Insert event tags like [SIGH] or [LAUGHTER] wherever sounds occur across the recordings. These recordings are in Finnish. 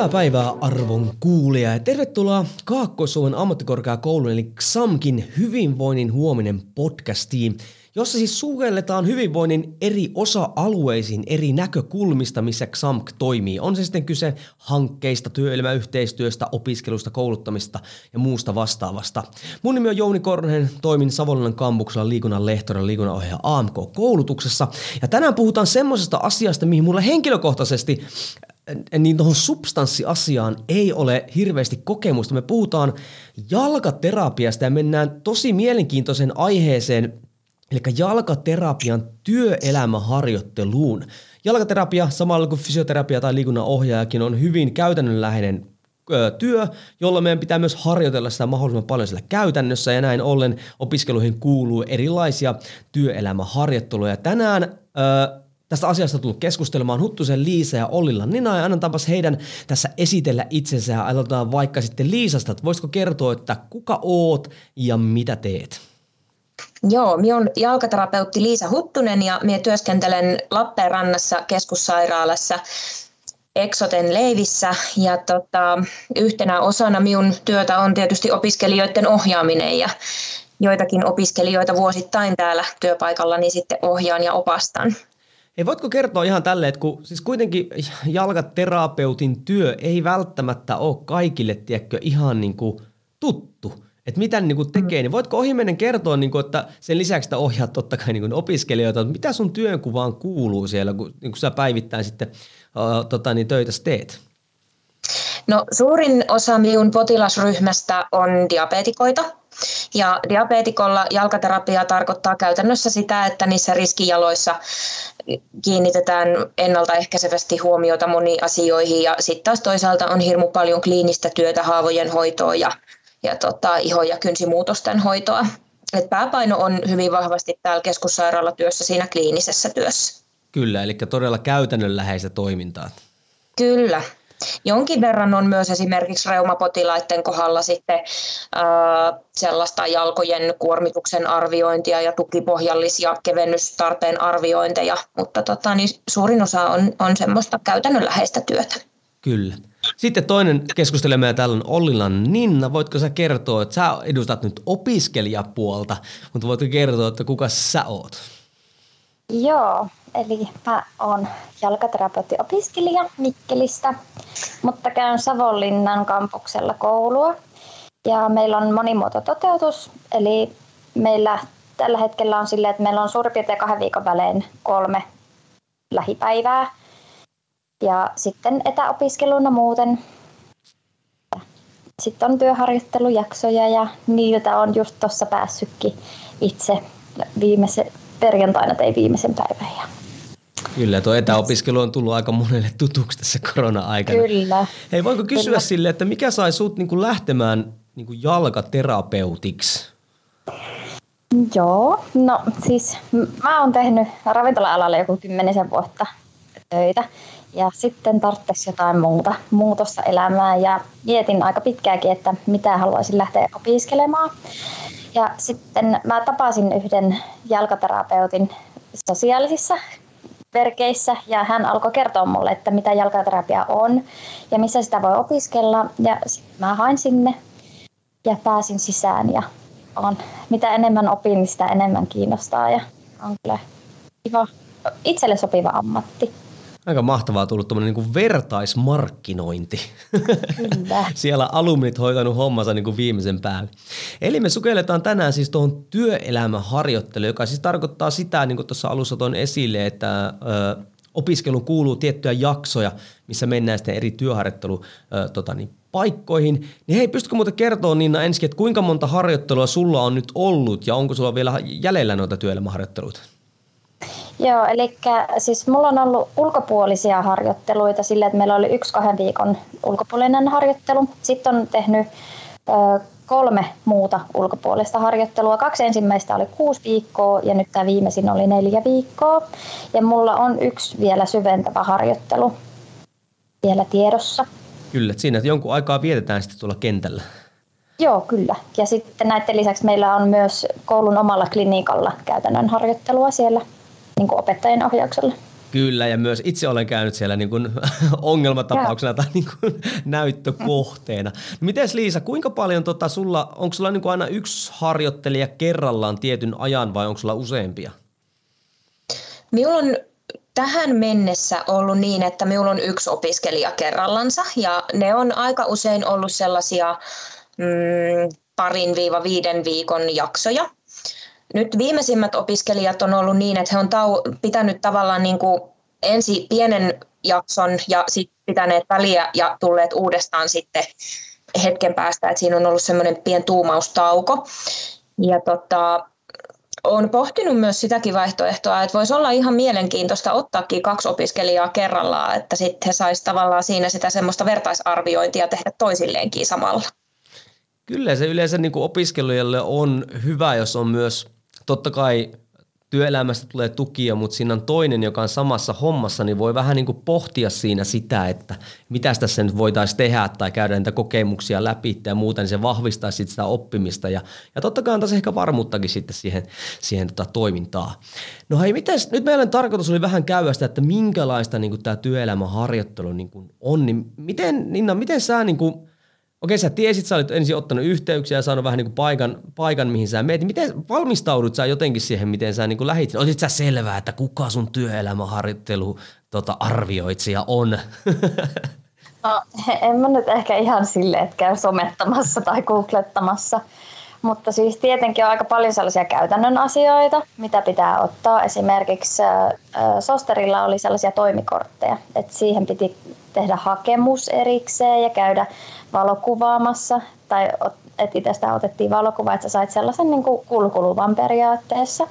Hyvää päivää arvon kuulija ja tervetuloa Kaakkois-Suomen ammattikorkeakoulun eli XAMKin hyvinvoinnin huominen podcastiin, jossa siis sukelletaan hyvinvoinnin eri osa-alueisiin eri näkökulmista, missä XAMK toimii. On se sitten kyse hankkeista, työelämäyhteistyöstä, opiskelusta, kouluttamista ja muusta vastaavasta. Mun nimi on Jouni Korhonen, toimin Savonlinnan kampuksella liikunnan lehtorilla liikunnanohjaaja AMK-koulutuksessa. Ja tänään puhutaan semmoisesta asiasta, mihin mulla henkilökohtaisesti niin tuohon substanssiasiaan ei ole hirveästi kokemusta. Me puhutaan jalkaterapiasta ja mennään tosi mielenkiintoiseen aiheeseen, eli jalkaterapian työelämäharjoitteluun. Jalkaterapia, samalla kuin fysioterapia tai liikunnan ohjaajakin, on hyvin käytännönläheinen työ, jolla meidän pitää myös harjoitella sitä mahdollisimman paljon sillä käytännössä ja näin ollen opiskeluihin kuuluu erilaisia työelämäharjoitteluja. Tänään Tästä asiasta tullut keskustelemaan Huttusen Liisa ja Ollilla Nina ja annetaanpas heidän tässä esitellä itsensä ja aloitetaan vaikka sitten Liisasta, että voisiko kertoa, että kuka oot ja mitä teet? Joo, minä olen jalkaterapeutti Liisa Huttunen ja minä työskentelen Lappeenrannassa keskussairaalassa Exoten leivissä ja tota, yhtenä osana minun työtä on tietysti opiskelijoiden ohjaaminen ja joitakin opiskelijoita vuosittain täällä työpaikallani sitten ohjaan ja opastan. Ei voitko kertoa ihan tälleen, että kun siis kuitenkin jalkaterapeutin työ ei välttämättä ole kaikille, tiedätkö, ihan niin kuin tuttu. Että mitä niin kuin tekee, niin voitko ohimennen kertoa, niin kuin, että sen lisäksi että ohjaat totta kai niin kuin opiskelijoita, että mitä sun työnkuvaan kuuluu siellä, kun, niin kuin sä päivittäin sitten uh, tota, niin töitä teet? No suurin osa minun potilasryhmästä on diabetikoita, ja diabetikolla jalkaterapia tarkoittaa käytännössä sitä, että niissä riskijaloissa kiinnitetään ennaltaehkäisevästi huomiota moniin asioihin ja sitten taas toisaalta on hirmu paljon kliinistä työtä haavojen hoitoa ja, ja tota, iho- ja kynsimuutosten hoitoa. Et pääpaino on hyvin vahvasti täällä keskussairaalatyössä siinä kliinisessä työssä. Kyllä, eli todella käytännönläheistä toimintaa. Kyllä, Jonkin verran on myös esimerkiksi reumapotilaiden kohdalla sitten ää, sellaista jalkojen kuormituksen arviointia ja tukipohjallis- ja kevennystarpeen arviointeja, mutta tota, niin suurin osa on, on semmoista käytännönläheistä työtä. Kyllä. Sitten toinen keskustelemme täällä on Ollilan Ninna. Voitko sä kertoa, että sä edustat nyt opiskelijapuolta, mutta voitko kertoa, että kuka sä oot? Joo, eli mä oon jalkaterapeutti-opiskelija Mikkelistä, mutta käyn Savonlinnan kampuksella koulua. Ja meillä on monimuotototeutus, eli meillä tällä hetkellä on silleen, että meillä on suurin piirtein kahden viikon välein kolme lähipäivää. Ja sitten etäopiskeluna muuten. Sitten on työharjoittelujaksoja ja niiltä on just tuossa päässytkin itse viimeisen perjantaina tein viimeisen päivän. Ja Kyllä, tuo etäopiskelu on tullut aika monelle tutuksi tässä korona-aikana. Kyllä. Hei, voinko kysyä Kyllä. sille, että mikä sai sut niin lähtemään niin jalkaterapeutiksi? Joo, no siis mä oon tehnyt ravintola-alalla joku kymmenisen vuotta töitä ja sitten tarvitsisi jotain muuta, muutosta elämään ja mietin aika pitkääkin, että mitä haluaisin lähteä opiskelemaan. Ja sitten mä tapasin yhden jalkaterapeutin sosiaalisissa verkeissä ja hän alkoi kertoa mulle, että mitä jalkaterapia on ja missä sitä voi opiskella. Ja sitten mä hain sinne ja pääsin sisään ja on, mitä enemmän opin, niin sitä enemmän kiinnostaa ja on kyllä kiva, itselle sopiva ammatti. Aika mahtavaa tullut tuommoinen niin vertaismarkkinointi. Kyllä. [LAUGHS] Siellä alumnit hoitanut hommansa niin kuin viimeisen päälle. Eli me sukelletaan tänään siis tuohon työelämäharjoitteluun, joka siis tarkoittaa sitä, niin kuin tuossa alussa toin esille, että ö, opiskeluun kuuluu tiettyjä jaksoja, missä mennään sitten eri työharjoittelu ö, tota niin, paikkoihin. Niin hei, pystytkö muuten kertoa Niina ensin, että kuinka monta harjoittelua sulla on nyt ollut ja onko sulla vielä jäljellä noita työelämäharjoitteluita? Joo, eli siis mulla on ollut ulkopuolisia harjoitteluita sillä, että meillä oli yksi kahden viikon ulkopuolinen harjoittelu. Sitten on tehnyt ö, kolme muuta ulkopuolista harjoittelua. Kaksi ensimmäistä oli kuusi viikkoa ja nyt tämä viimeisin oli neljä viikkoa. Ja mulla on yksi vielä syventävä harjoittelu vielä tiedossa. Kyllä, että siinä että jonkun aikaa vietetään sitten tuolla kentällä. Joo, kyllä. Ja sitten näiden lisäksi meillä on myös koulun omalla klinikalla käytännön harjoittelua siellä niin kuin opettajien ohjauksella. Kyllä, ja myös itse olen käynyt siellä niin kuin [LAUGHS] ongelmatapauksena tai niin kuin [LAUGHS] näyttökohteena. Mites Liisa, kuinka paljon tota sulla, onko sulla niin kuin aina yksi harjoittelija kerrallaan tietyn ajan vai onko sulla useampia? Minulla on tähän mennessä ollut niin, että minulla on yksi opiskelija kerrallansa ja ne on aika usein ollut sellaisia mm, parin viiva viiden viikon jaksoja. Nyt viimeisimmät opiskelijat on ollut niin, että he on tau- pitänyt tavallaan niin kuin ensi pienen jakson ja sitten pitäneet väliä ja tulleet uudestaan sitten hetken päästä, että siinä on ollut semmoinen pien tuumaustauko. Ja tota, olen pohtinut myös sitäkin vaihtoehtoa, että voisi olla ihan mielenkiintoista ottaakin kaksi opiskelijaa kerrallaan, että sitten he saisivat tavallaan siinä sitä semmoista vertaisarviointia tehdä toisilleenkin samalla. Kyllä se yleensä niin kuin opiskelijalle on hyvä, jos on myös totta kai työelämästä tulee tukia, mutta siinä on toinen, joka on samassa hommassa, niin voi vähän niin kuin pohtia siinä sitä, että mitä tässä nyt voitaisiin tehdä tai käydä niitä kokemuksia läpi ja muuta, niin se vahvistaisi sitä oppimista ja, ja totta kai antaisi ehkä varmuuttakin sitten siihen, siihen tota toimintaan. No hei, mites, nyt meillä tarkoitus oli vähän käydä sitä, että minkälaista niin kuin tämä työelämäharjoittelu niin on, niin miten, Ninna, miten sä niin kuin, Okei, sä tiesit, sä olit ensin ottanut yhteyksiä ja saanut vähän niin kuin paikan, paikan, mihin sä meet. Miten valmistaudut sä jotenkin siihen, miten sä niin kuin lähit? Otit sä selvää, että kuka sun työelämäharjoittelu tota, arvioitsija on? [LAUGHS] No, en mä nyt ehkä ihan silleen, että käy somettamassa tai googlettamassa. Mutta siis tietenkin on aika paljon sellaisia käytännön asioita, mitä pitää ottaa. Esimerkiksi äh, Sosterilla oli sellaisia toimikortteja, että siihen piti tehdä hakemus erikseen ja käydä valokuvaamassa. Tai että itsestä otettiin valokuva, että sä sait sellaisen niin kuin kulkuluvan periaatteessa.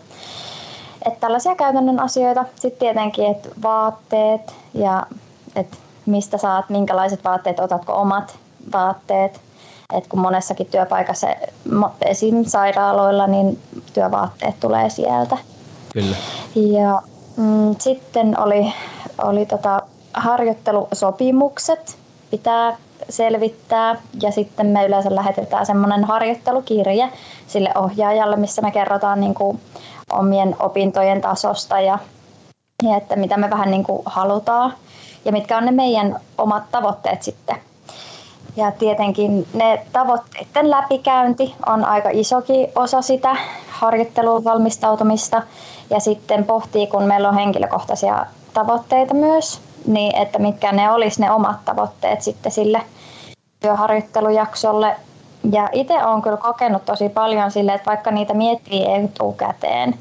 Että tällaisia käytännön asioita. Sitten tietenkin, että vaatteet ja että mistä saat, minkälaiset vaatteet, otatko omat vaatteet – et kun monessakin työpaikassa, esim. sairaaloilla, niin työvaatteet tulee sieltä. Kyllä. Ja mm, sitten oli, oli tota, harjoittelusopimukset, pitää selvittää ja sitten me yleensä lähetetään semmoinen harjoittelukirje sille ohjaajalle, missä me kerrotaan niin kuin omien opintojen tasosta ja, ja että mitä me vähän niin kuin halutaan ja mitkä on ne meidän omat tavoitteet sitten ja tietenkin ne tavoitteiden läpikäynti on aika isokin osa sitä harjoitteluun valmistautumista. Ja sitten pohtii, kun meillä on henkilökohtaisia tavoitteita myös, niin että mitkä ne olisi ne omat tavoitteet sitten sille työharjoittelujaksolle. Ja itse olen kyllä kokenut tosi paljon sille, että vaikka niitä miettii etukäteen,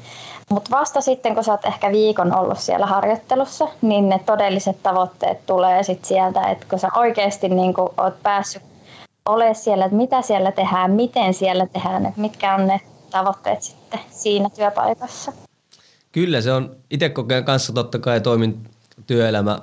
mutta vasta sitten, kun sä oot ehkä viikon ollut siellä harjoittelussa, niin ne todelliset tavoitteet tulee sitten sieltä, että kun sä oikeasti niin kun oot päässyt ole siellä, että mitä siellä tehdään, miten siellä tehdään, että mitkä on ne tavoitteet sitten siinä työpaikassa. Kyllä, se on itse kokeen kanssa totta kai toimin työelämä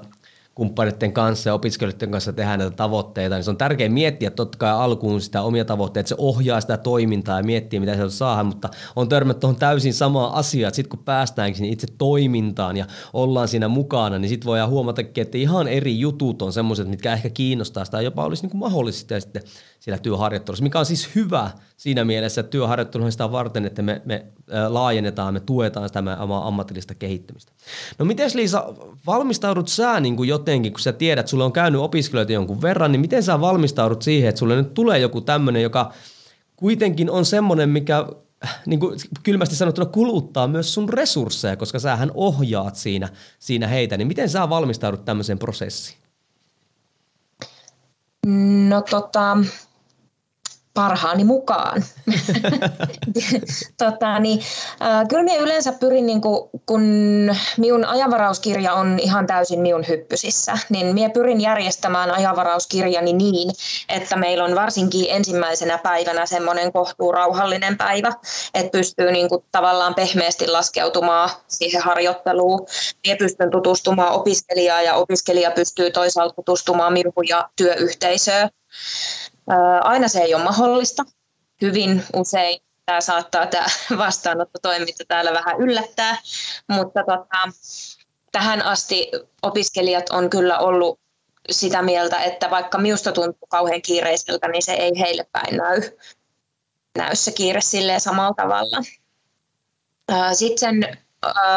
kumppaneiden kanssa ja opiskelijoiden kanssa tehdään näitä tavoitteita, niin se on tärkeää miettiä totta kai alkuun sitä omia tavoitteita, että se ohjaa sitä toimintaa ja miettiä, mitä se saa, mutta on törmännyt tuohon täysin samaa asiaa, että sitten kun päästäänkin itse toimintaan ja ollaan siinä mukana, niin sitten voidaan huomatakin, että ihan eri jutut on semmoiset, mitkä ehkä kiinnostaa sitä jopa olisi niin kuin mahdollista sitten siellä työharjoittelussa, mikä on siis hyvä siinä mielessä, että työharjoittelu on sitä varten, että me, me laajennetaan, me tuetaan sitä omaa ammatillista kehittämistä. No miten Liisa, valmistaudut sä niin kuin jotenkin, kun sä tiedät, että sulle on käynyt opiskelijoita jonkun verran, niin miten sä valmistaudut siihen, että sulle nyt tulee joku tämmöinen, joka kuitenkin on semmoinen, mikä niin kuin kylmästi sanottuna kuluttaa myös sun resursseja, koska sähän ohjaat siinä, siinä heitä, niin miten sä valmistaudut tämmöiseen prosessiin? No tota, parhaani mukaan. [LAUGHS] tota, niin, äh, kyllä minä yleensä pyrin, niin kuin, kun minun ajanvarauskirja on ihan täysin minun hyppysissä, niin minä pyrin järjestämään ajanvarauskirjani niin, että meillä on varsinkin ensimmäisenä päivänä semmoinen kohtuu rauhallinen päivä, että pystyy niin kuin, tavallaan pehmeästi laskeutumaan siihen harjoitteluun. Minä pystyn tutustumaan opiskelijaa ja opiskelija pystyy toisaalta tutustumaan minuun ja työyhteisöön. Aina se ei ole mahdollista. Hyvin usein tämä saattaa tämä vastaanottotoiminta täällä vähän yllättää, mutta tota, tähän asti opiskelijat on kyllä ollut sitä mieltä, että vaikka minusta tuntuu kauhean kiireiseltä, niin se ei heille päin näy, näy se kiire silleen samalla tavalla. Sitten sen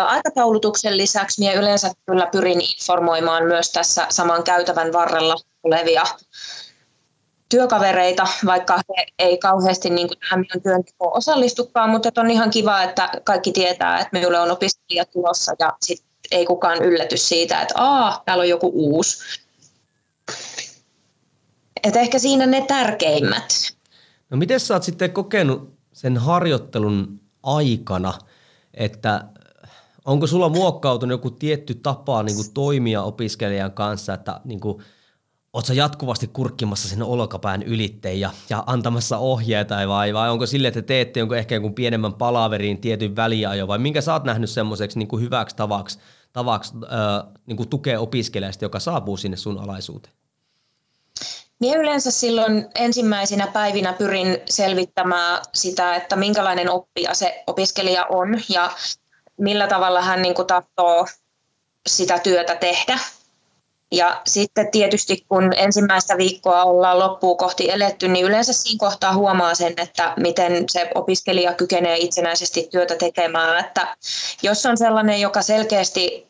aikataulutuksen lisäksi minä yleensä kyllä pyrin informoimaan myös tässä saman käytävän varrella olevia työkavereita, vaikka he ei kauheasti niin kuin tähän minun työntekoon osallistukaan, mutta on ihan kiva, että kaikki tietää, että minulle on opiskelijat tulossa ja sit ei kukaan ylläty siitä, että aa, täällä on joku uusi. Et ehkä siinä ne tärkeimmät. No miten sä oot sitten kokenut sen harjoittelun aikana, että onko sulla muokkautunut joku tietty tapa niin kuin toimia opiskelijan kanssa, että niin kuin – Oletko sä jatkuvasti kurkkimassa sen olkapään ylitteen ja, ja antamassa ohjeita vai, vai onko sille, että teette jonkun ehkä jonkun pienemmän palaveriin tietyn väliajo vai minkä sä oot nähnyt semmoiseksi niin hyväksi tavaksi, tavaksi äh, niin kuin tukea opiskelijasta, joka saapuu sinne sun alaisuuteen? Minä yleensä silloin ensimmäisinä päivinä pyrin selvittämään sitä, että minkälainen oppija se opiskelija on ja millä tavalla hän niin kuin tahtoo sitä työtä tehdä ja sitten tietysti kun ensimmäistä viikkoa ollaan loppuun kohti eletty, niin yleensä siinä kohtaa huomaa sen, että miten se opiskelija kykenee itsenäisesti työtä tekemään. Että jos on sellainen, joka selkeästi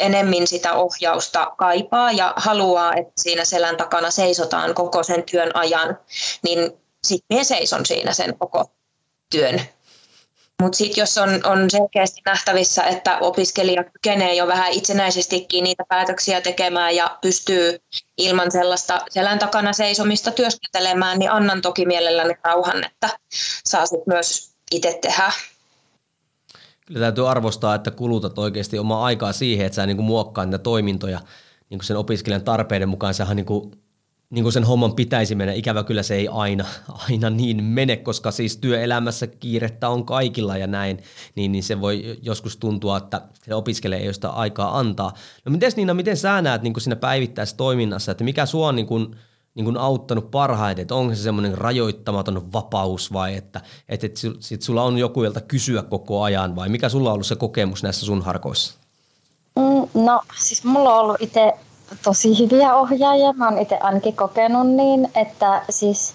enemmän sitä ohjausta kaipaa ja haluaa, että siinä selän takana seisotaan koko sen työn ajan, niin sitten minä seison siinä sen koko työn mutta sitten jos on, on selkeästi nähtävissä, että opiskelija kykenee jo vähän itsenäisestikin niitä päätöksiä tekemään ja pystyy ilman sellaista selän takana seisomista työskentelemään, niin annan toki mielelläni rauhan, että saa sitten myös itse tehdä. Kyllä täytyy arvostaa, että kulutat oikeasti omaa aikaa siihen, että sä niin muokkaat niitä toimintoja niin sen opiskelijan tarpeiden mukaan. Sähän niin kuin niin kuin sen homman pitäisi mennä. Ikävä kyllä se ei aina, [LAUGHS] aina niin mene, koska siis työelämässä kiirettä on kaikilla ja näin, niin, niin se voi joskus tuntua, että se opiskelee ei sitä aikaa antaa. No miten Niina, miten sä näet niin kuin siinä päivittäisessä toiminnassa, että mikä sua on niin kuin, niin kuin auttanut parhaiten, että onko se semmoinen rajoittamaton vapaus vai että, että, että sit sulla on joku, jolta kysyä koko ajan vai mikä sulla on ollut se kokemus näissä sun harkoissa? Mm, no siis mulla on ollut itse tosi hyviä ohjaajia. Mä oon itse ainakin kokenut niin, että siis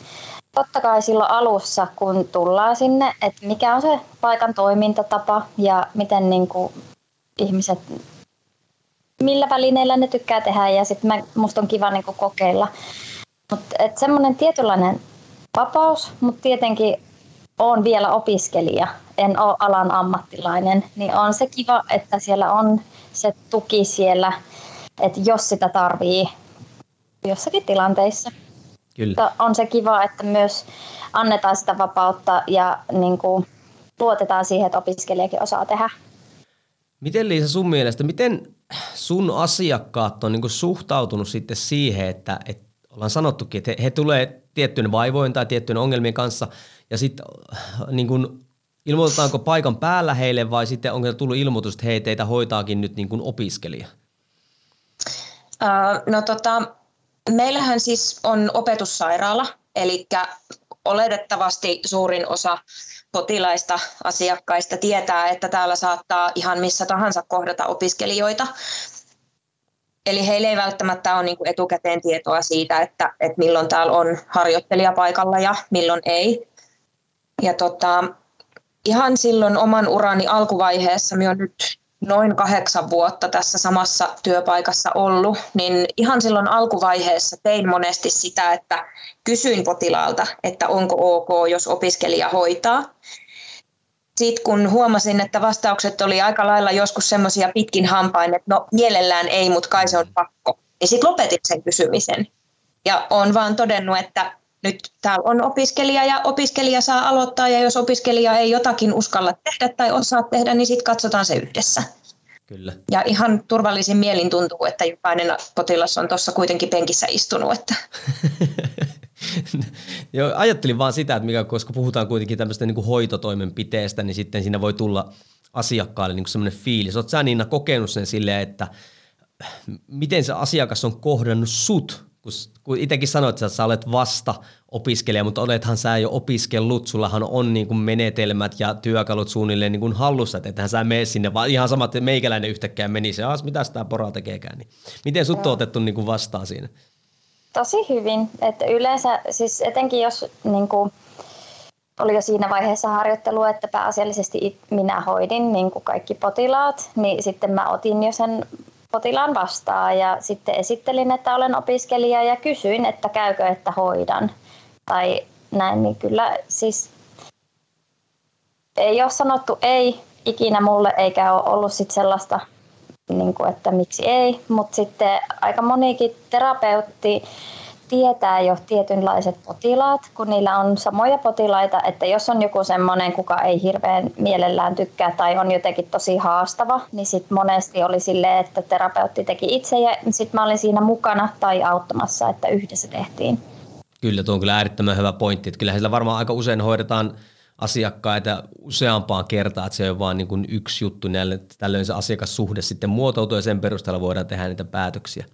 totta kai silloin alussa, kun tullaan sinne, että mikä on se paikan toimintatapa ja miten niin kuin ihmiset, millä välineillä ne tykkää tehdä ja sitten musta on kiva niin kuin kokeilla. Mutta semmoinen tietynlainen vapaus, mutta tietenkin on vielä opiskelija, en ole alan ammattilainen, niin on se kiva, että siellä on se tuki siellä – että jos sitä tarvii jossakin tilanteissa. Kyllä. On se kiva, että myös annetaan sitä vapautta ja niin kuin, luotetaan siihen, että opiskelijakin osaa tehdä. Miten Liisa sun mielestä, miten sun asiakkaat on niin kuin suhtautunut sitten siihen, että, että ollaan sanottukin, että he, he tulee tiettyjen vaivoin tai tiettyjen ongelmien kanssa ja sitten niin kuin, ilmoitetaanko paikan päällä heille vai sitten onko tullut ilmoitus, että hei teitä hoitaakin nyt niin kuin opiskelija? No tota, meillähän siis on opetussairaala, eli oletettavasti suurin osa potilaista, asiakkaista tietää, että täällä saattaa ihan missä tahansa kohdata opiskelijoita. Eli heillä ei välttämättä ole niin kuin etukäteen tietoa siitä, että, että milloin täällä on harjoittelija paikalla ja milloin ei. Ja tota, ihan silloin oman urani alkuvaiheessa, minä olen nyt noin kahdeksan vuotta tässä samassa työpaikassa ollut, niin ihan silloin alkuvaiheessa tein monesti sitä, että kysyin potilaalta, että onko ok, jos opiskelija hoitaa. Sitten kun huomasin, että vastaukset oli aika lailla joskus semmoisia pitkin hampain, että no mielellään ei, mutta kai se on pakko, niin sitten lopetin sen kysymisen. Ja olen vaan todennut, että nyt täällä on opiskelija ja opiskelija saa aloittaa ja jos opiskelija ei jotakin uskalla tehdä tai osaa tehdä, niin sitten katsotaan se yhdessä. Kyllä. Ja ihan turvallisin mielin tuntuu, että jokainen potilas on tuossa kuitenkin penkissä istunut. Että. [LAUGHS] Joo, ajattelin vaan sitä, että mikä, koska puhutaan kuitenkin tämmöistä niin kuin hoitotoimenpiteestä, niin sitten siinä voi tulla asiakkaalle niin semmoinen fiilis. Oletko sä Niina kokenut sen silleen, että miten se asiakas on kohdannut sut kun, kun itsekin sanoit, että sä olet vasta opiskelija, mutta olethan sä jo opiskellut, sullahan on niin kuin menetelmät ja työkalut suunnilleen niin kuin hallussa, että ethän sä mene sinne, vaan ihan samat meikäläinen yhtäkkiä meni se, mitä sitä pora tekeekään. Niin. Miten sut on otettu niin kuin vastaan siinä? Tosi hyvin, että yleensä, siis etenkin jos niin kuin, oli jo siinä vaiheessa harjoittelu, että pääasiallisesti minä hoidin niin kuin kaikki potilaat, niin sitten mä otin jo sen potilaan vastaan ja sitten esittelin, että olen opiskelija ja kysyin, että käykö, että hoidan. Tai näin, niin kyllä siis ei ole sanottu ei ikinä mulle eikä ole ollut sit sellaista, niin kuin, että miksi ei, mutta sitten aika monikin terapeutti tietää jo tietynlaiset potilaat, kun niillä on samoja potilaita, että jos on joku semmoinen, kuka ei hirveän mielellään tykkää tai on jotenkin tosi haastava, niin sitten monesti oli silleen, että terapeutti teki itse ja sitten mä olin siinä mukana tai auttamassa, että yhdessä tehtiin. Kyllä, tuo on kyllä äärettömän hyvä pointti, että kyllähän sillä varmaan aika usein hoidetaan asiakkaita useampaan kertaan, että se on vain niin kuin yksi juttu, näille, tällöin se asiakassuhde sitten muotoutuu ja sen perusteella voidaan tehdä niitä päätöksiä.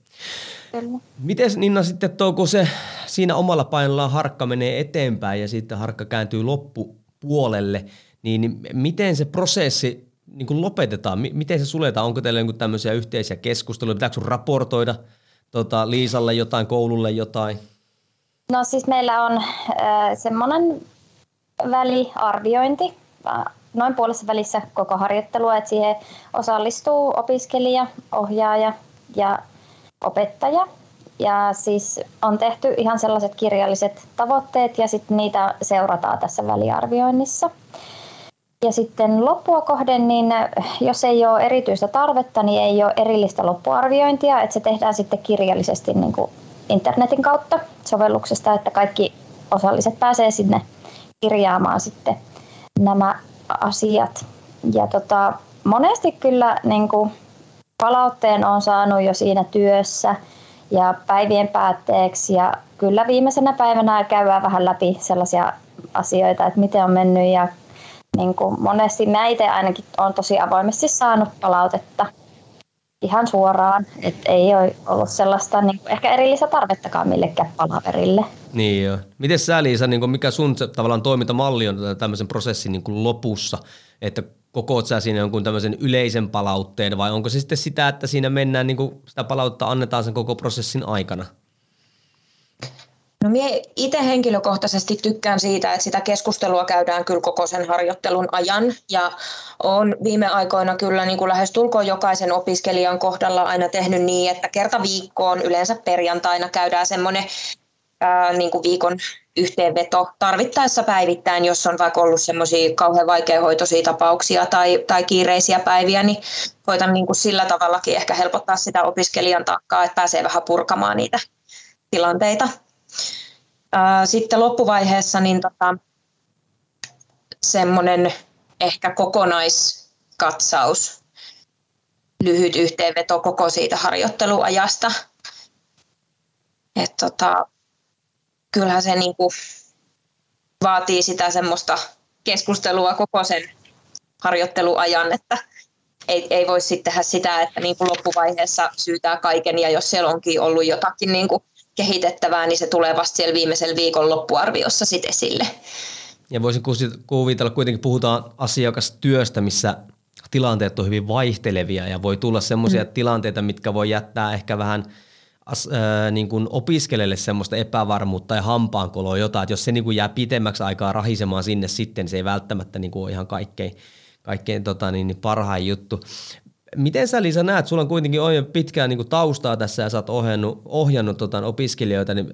Kyllä. Miten Ninna sitten tuo, kun se siinä omalla painollaan harkka menee eteenpäin ja sitten harkka kääntyy loppupuolelle, niin miten se prosessi niin kuin lopetetaan? Miten se suletaan? Onko teillä joku tämmöisiä yhteisiä keskusteluja? Pitääkö sun raportoida tota, Liisalle jotain, koululle jotain? No siis meillä on äh, semmoinen väliarviointi, noin puolessa välissä koko harjoittelua, että siihen osallistuu opiskelija, ohjaaja ja opettaja. Ja siis on tehty ihan sellaiset kirjalliset tavoitteet ja sitten niitä seurataan tässä väliarvioinnissa. Ja sitten loppua kohden, niin jos ei ole erityistä tarvetta, niin ei ole erillistä loppuarviointia, että se tehdään sitten kirjallisesti niin kuin internetin kautta sovelluksesta, että kaikki osalliset pääsee sinne kirjaamaan sitten nämä asiat. Ja tota, monesti kyllä niin kuin palautteen on saanut jo siinä työssä ja päivien päätteeksi. Ja kyllä viimeisenä päivänä käydään vähän läpi sellaisia asioita, että miten on mennyt. Ja niin kuin monesti mä itse ainakin olen tosi avoimesti saanut palautetta ihan suoraan, että ei ole ollut sellaista niin kuin ehkä erillistä tarvettakaan millekään palaverille. Niin joo. Miten sä Liisa, niin kuin mikä sun tavallaan toimintamalli on tämmöisen prosessin niin kuin lopussa, että kokoot sä siinä jonkun tämmöisen yleisen palautteen vai onko se sitten sitä, että siinä mennään niin kuin sitä palautetta annetaan sen koko prosessin aikana? No minä itse henkilökohtaisesti tykkään siitä, että sitä keskustelua käydään kyllä koko sen harjoittelun ajan ja olen viime aikoina kyllä niin kuin lähes tulkoon jokaisen opiskelijan kohdalla aina tehnyt niin, että kerta viikkoon yleensä perjantaina käydään semmoinen ää, niin kuin viikon yhteenveto tarvittaessa päivittäin, jos on vaikka ollut semmoisia kauhean vaikeahoitoisia tapauksia tai, tai kiireisiä päiviä, niin koitan niin kuin sillä tavallakin ehkä helpottaa sitä opiskelijan taakkaa, että pääsee vähän purkamaan niitä tilanteita. Sitten loppuvaiheessa niin tota, semmoinen ehkä kokonaiskatsaus, lyhyt yhteenveto koko siitä harjoitteluajasta. Et tota, kyllähän se niin kuin vaatii sitä semmoista keskustelua koko sen harjoitteluajan, että ei, ei voi sitten tehdä sitä, että niin kuin loppuvaiheessa syytää kaiken ja jos siellä onkin ollut jotakin niin kuin kehitettävää, niin se tulee vasta siellä viimeisellä viikon loppuarviossa sitten esille. Ja voisin kuvitella, kuitenkin puhutaan asiakastyöstä, missä tilanteet on hyvin vaihtelevia ja voi tulla sellaisia mm. tilanteita, mitkä voi jättää ehkä vähän – as, äh, niin kuin opiskelijalle semmoista epävarmuutta ja hampaankoloa jotain, että jos se niin kuin jää pitemmäksi aikaa rahisemaan sinne sitten, niin se ei välttämättä niin kuin ole ihan kaikkein, kaikkein tota, niin, niin parhain juttu. Miten sä Liisa näet, sulla on kuitenkin on jo pitkään niin taustaa tässä ja sä oot ohjannut, ohjannut tota, opiskelijoita, niin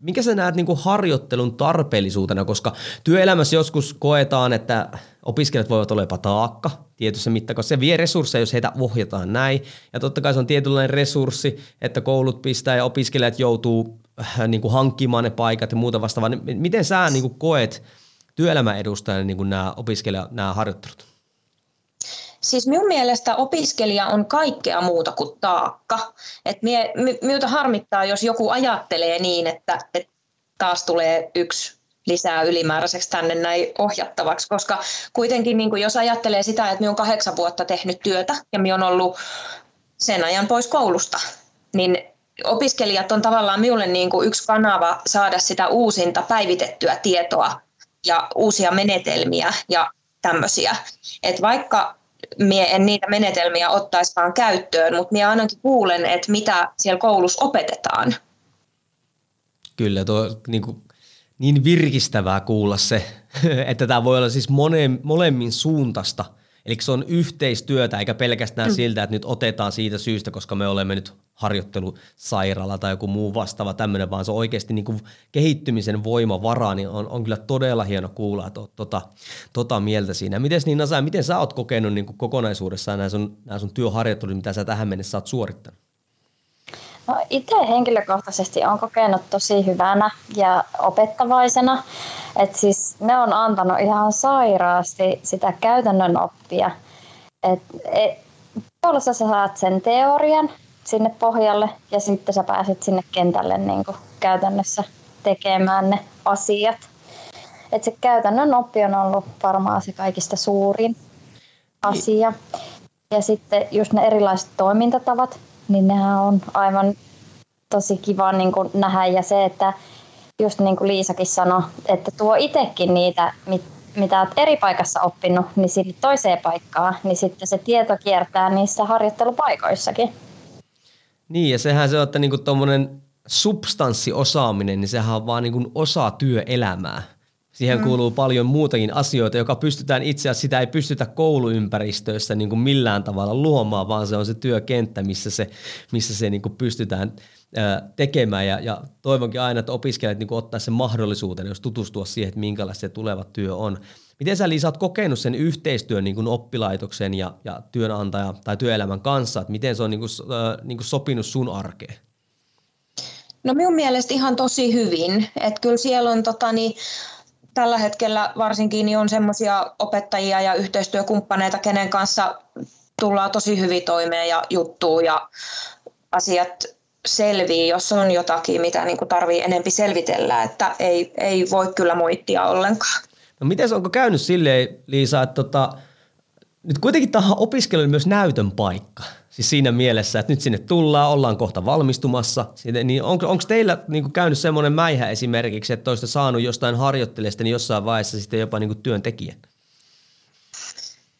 mikä sä näet niin harjoittelun tarpeellisuutena, koska työelämässä joskus koetaan, että opiskelijat voivat olla jopa taakka tietyssä mittakaavassa. Se vie resursseja, jos heitä ohjataan näin. Ja totta kai se on tietynlainen resurssi, että koulut pistää ja opiskelijat joutuu äh, niin hankkimaan ne paikat ja muuta vastaavaa. Niin miten sä niin koet työelämän edustajana niin nämä opiskelija, nämä harjoittelut? Siis minun mielestä opiskelija on kaikkea muuta kuin taakka. Et mie, minulta harmittaa, jos joku ajattelee niin, että, että taas tulee yksi lisää ylimääräiseksi tänne näin ohjattavaksi, koska kuitenkin niin kuin jos ajattelee sitä, että minä olen kahdeksan vuotta tehnyt työtä ja minä olen ollut sen ajan pois koulusta, niin opiskelijat on tavallaan minulle niin kuin yksi kanava saada sitä uusinta päivitettyä tietoa ja uusia menetelmiä ja tämmöisiä. Et vaikka mie en niitä menetelmiä ottaiskaan käyttöön, mutta minä ainakin kuulen, että mitä siellä koulussa opetetaan. Kyllä, tuo niin, kuin, niin virkistävää kuulla se, [LAUGHS] että tämä voi olla siis monen, molemmin suuntaista – Eli se on yhteistyötä, eikä pelkästään mm. siltä, että nyt otetaan siitä syystä, koska me olemme nyt harjoittelusairaala tai joku muu vastaava tämmöinen, vaan se on oikeasti niin kuin kehittymisen voimavara, niin on, on kyllä todella hieno kuulla, että tota, tota mieltä siinä. Miten niin Nasa, miten sä oot kokenut niin kuin kokonaisuudessaan nämä sun, nämä sun työharjoittelut, mitä sä tähän mennessä oot suorittanut? No, itse henkilökohtaisesti olen kokenut tosi hyvänä ja opettavaisena. Et siis ne on antanut ihan sairaasti sitä käytännön oppia. Et, et, koulussa sä saat sen teorian sinne pohjalle ja sitten sä pääset sinne kentälle niin käytännössä tekemään ne asiat. Et se käytännön oppi on ollut varmaan se kaikista suurin asia. Ja sitten just ne erilaiset toimintatavat, niin nehän on aivan tosi kiva niin kuin nähdä ja se, että just niin kuin Liisakin sanoi, että tuo itsekin niitä, mit, mitä olet eri paikassa oppinut, niin sinne toiseen paikkaan, niin sitten se tieto kiertää niissä harjoittelupaikoissakin. Niin, ja sehän se on, että niinku tuommoinen substanssiosaaminen, niin sehän on vaan niinku osa työelämää. Siihen mm. kuuluu paljon muutakin asioita, joka pystytään itse asiassa, sitä ei pystytä kouluympäristöissä niin kuin millään tavalla luomaan, vaan se on se työkenttä, missä se, missä se niin kuin pystytään tekemään. Ja, ja toivonkin aina, että opiskelijat niin ottaa sen mahdollisuuden, jos tutustua siihen, että minkälaista se tuleva työ on. Miten sä Liisa oot kokenut sen yhteistyön niin kuin oppilaitoksen ja, ja työnantaja tai työelämän kanssa, että miten se on niin kuin, niin kuin sopinut sun arkeen? No minun mielestä ihan tosi hyvin. Että kyllä siellä on tota, niin, tällä hetkellä varsinkin niin on semmoisia opettajia ja yhteistyökumppaneita, kenen kanssa tullaan tosi hyvin toimeen ja juttuu ja asiat selvii, jos on jotakin, mitä niin tarvii enempi selvitellä, että ei, ei voi kyllä moittia ollenkaan. No miten onko käynyt silleen, Liisa, että tota, nyt kuitenkin tämä on myös näytön paikka. Siis siinä mielessä, että nyt sinne tullaan, ollaan kohta valmistumassa. Niin onko, onko teillä niin käynyt semmoinen mäihä esimerkiksi, että olisitte saanut jostain harjoittelijasta niin jossain vaiheessa sitten jopa niin työntekijän?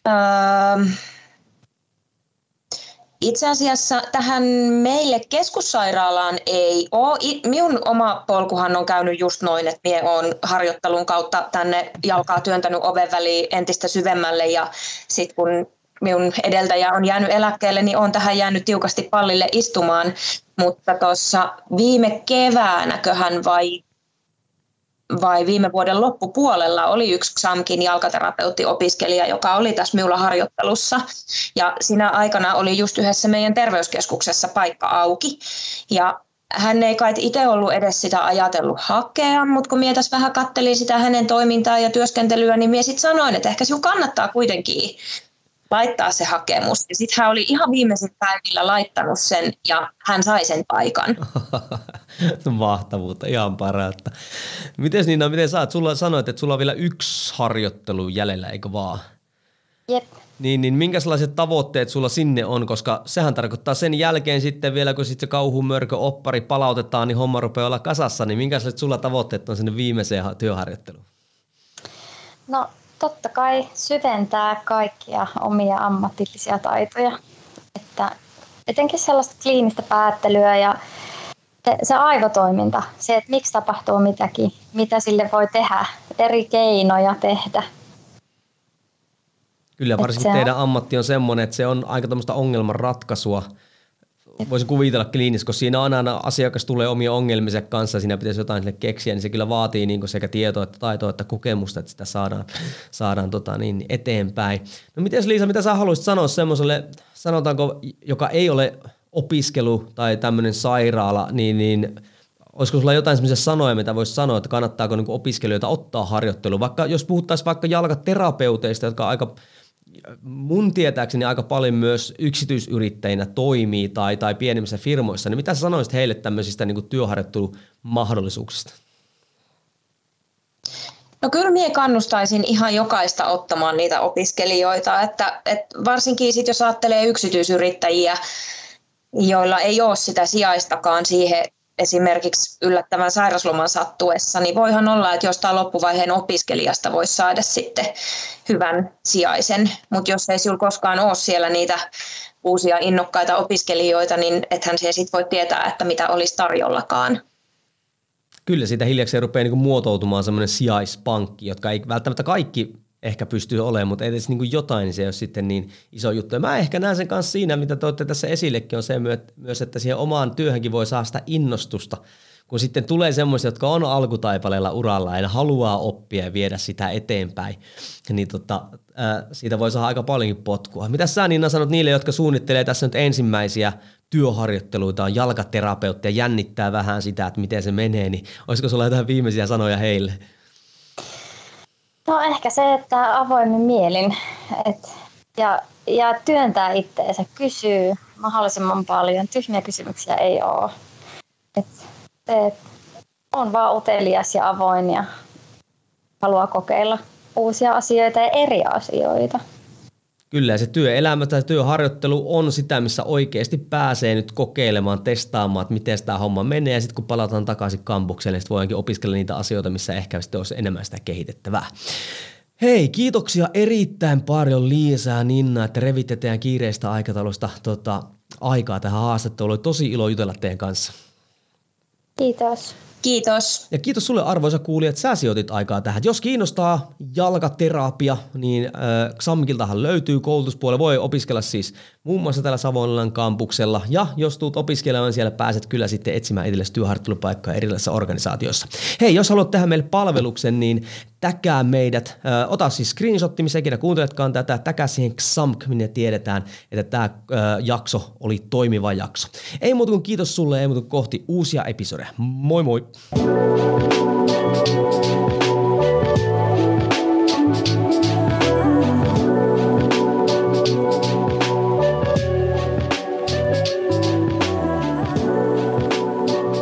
Öö, itse asiassa tähän meille keskussairaalaan ei ole. Minun oma polkuhan on käynyt just noin, että minä olen harjoittelun kautta tänne jalkaa työntänyt oven väliin entistä syvemmälle ja sitten kun minun edeltäjä on jäänyt eläkkeelle, niin on tähän jäänyt tiukasti pallille istumaan. Mutta tuossa viime keväänäköhän vai vai viime vuoden loppupuolella oli yksi XAMKin jalkaterapeutti-opiskelija, joka oli tässä minulla harjoittelussa. Ja siinä aikana oli just yhdessä meidän terveyskeskuksessa paikka auki. Ja hän ei kai itse ollut edes sitä ajatellut hakea, mutta kun mietäs vähän kattelin sitä hänen toimintaa ja työskentelyä, niin mie sitten sanoin, että ehkä sinun kannattaa kuitenkin laittaa se hakemus. Ja sitten hän oli ihan viimeisellä päivillä laittanut sen ja hän sai sen paikan. [LAUGHS] Mahtavuutta, ihan parasta. Miten Niina, miten sä Sulla sanoit, että sulla on vielä yksi harjoittelu jäljellä, eikö vaan? Jep. Niin, niin minkälaiset tavoitteet sulla sinne on, koska sehän tarkoittaa sen jälkeen sitten vielä, kun sitten se kauhumörkö oppari palautetaan, niin homma rupeaa olla kasassa, niin minkälaiset sulla tavoitteet on sinne viimeiseen työharjoitteluun? No totta kai syventää kaikkia omia ammatillisia taitoja. Että etenkin sellaista kliinistä päättelyä ja se aivotoiminta, se, että miksi tapahtuu mitäkin, mitä sille voi tehdä, eri keinoja tehdä. Kyllä, varsinkin teidän ammatti on semmoinen, että se on aika tämmöistä ongelmanratkaisua – voisin kuvitella kliinissä, kun siinä aina asiakas tulee omia ongelmisia kanssa, siinä pitäisi jotain sille keksiä, niin se kyllä vaatii niin sekä tietoa että taitoa että kokemusta, että sitä saadaan, saadaan tota niin, eteenpäin. No miten Liisa, mitä sä haluaisit sanoa semmoiselle, sanotaanko, joka ei ole opiskelu tai tämmöinen sairaala, niin, niin olisiko sulla jotain sellaisia sanoja, mitä voisi sanoa, että kannattaako niin opiskelijoita ottaa harjoittelu, vaikka jos puhuttaisiin vaikka jalkaterapeuteista, jotka aika mun tietääkseni aika paljon myös yksityisyrittäjinä toimii tai, tai pienemmissä firmoissa, niin mitä sä sanoisit heille tämmöisistä niin työharjoittelumahdollisuuksista? No kyllä minä kannustaisin ihan jokaista ottamaan niitä opiskelijoita, että, että varsinkin sit jos ajattelee yksityisyrittäjiä, joilla ei ole sitä sijaistakaan siihen esimerkiksi yllättävän sairasloman sattuessa, niin voihan olla, että jostain loppuvaiheen opiskelijasta voisi saada sitten hyvän sijaisen, mutta jos ei sinulla koskaan ole siellä niitä uusia innokkaita opiskelijoita, niin ethän se sitten voi tietää, että mitä olisi tarjollakaan. Kyllä siitä hiljakseen rupeaa niin muotoutumaan semmoinen sijaispankki, jotka ei välttämättä kaikki ehkä pystyy olemaan, mutta edes niin kuin jotain niin se ei ole sitten niin iso juttu. Ja mä ehkä näen sen kanssa siinä, mitä te tässä esillekin, on se myös, että siihen omaan työhönkin voi saada sitä innostusta, kun sitten tulee semmoisia, jotka on alkutaipaleella uralla ja haluaa oppia ja viedä sitä eteenpäin, niin tota, siitä voi saada aika paljonkin potkua. Mitä sä Niina sanot niille, jotka suunnittelee tässä nyt ensimmäisiä työharjoitteluita, on ja jännittää vähän sitä, että miten se menee, niin olisiko sulla jotain viimeisiä sanoja heille? No ehkä se, että avoimin mielin et, ja, ja työntää itteensä, kysyy mahdollisimman paljon. Tyhmiä kysymyksiä ei ole. Et, et, on vaan utelias ja avoin ja haluaa kokeilla uusia asioita ja eri asioita. Kyllä, se työelämä tai työharjoittelu on sitä, missä oikeasti pääsee nyt kokeilemaan, testaamaan, että miten tämä homma menee. Ja sitten kun palataan takaisin kampukselle, niin voidaankin opiskella niitä asioita, missä ehkä sitten olisi enemmän sitä kehitettävää. Hei, kiitoksia erittäin paljon Liisa Ninna, että revitte teidän kiireistä aikataulusta tota, aikaa tähän haastatteluun. Oli tosi ilo jutella teidän kanssa. Kiitos. Kiitos. Ja kiitos sulle arvoisa kuulija, että sä sijoitit aikaa tähän. Jos kiinnostaa jalkaterapia, niin äh, Xamkiltahan löytyy koulutuspuolella. Voi opiskella siis muun muassa täällä Savonlinnan kampuksella. Ja jos tuut opiskelemaan, siellä pääset kyllä sitten etsimään itsellesi työharjoittelupaikkaa erilaisissa organisaatioissa. Hei, jos haluat tehdä meille palveluksen, niin täkää meidät. Äh, ota siis screenshotti, missä ikinä kuunteletkaan tätä. Täkää siihen XAMK, minne tiedetään, että tämä jakso oli toimiva jakso. Ei muuta kuin kiitos sulle, ei muuta kuin kohti uusia episodeja. Moi moi! Thank you.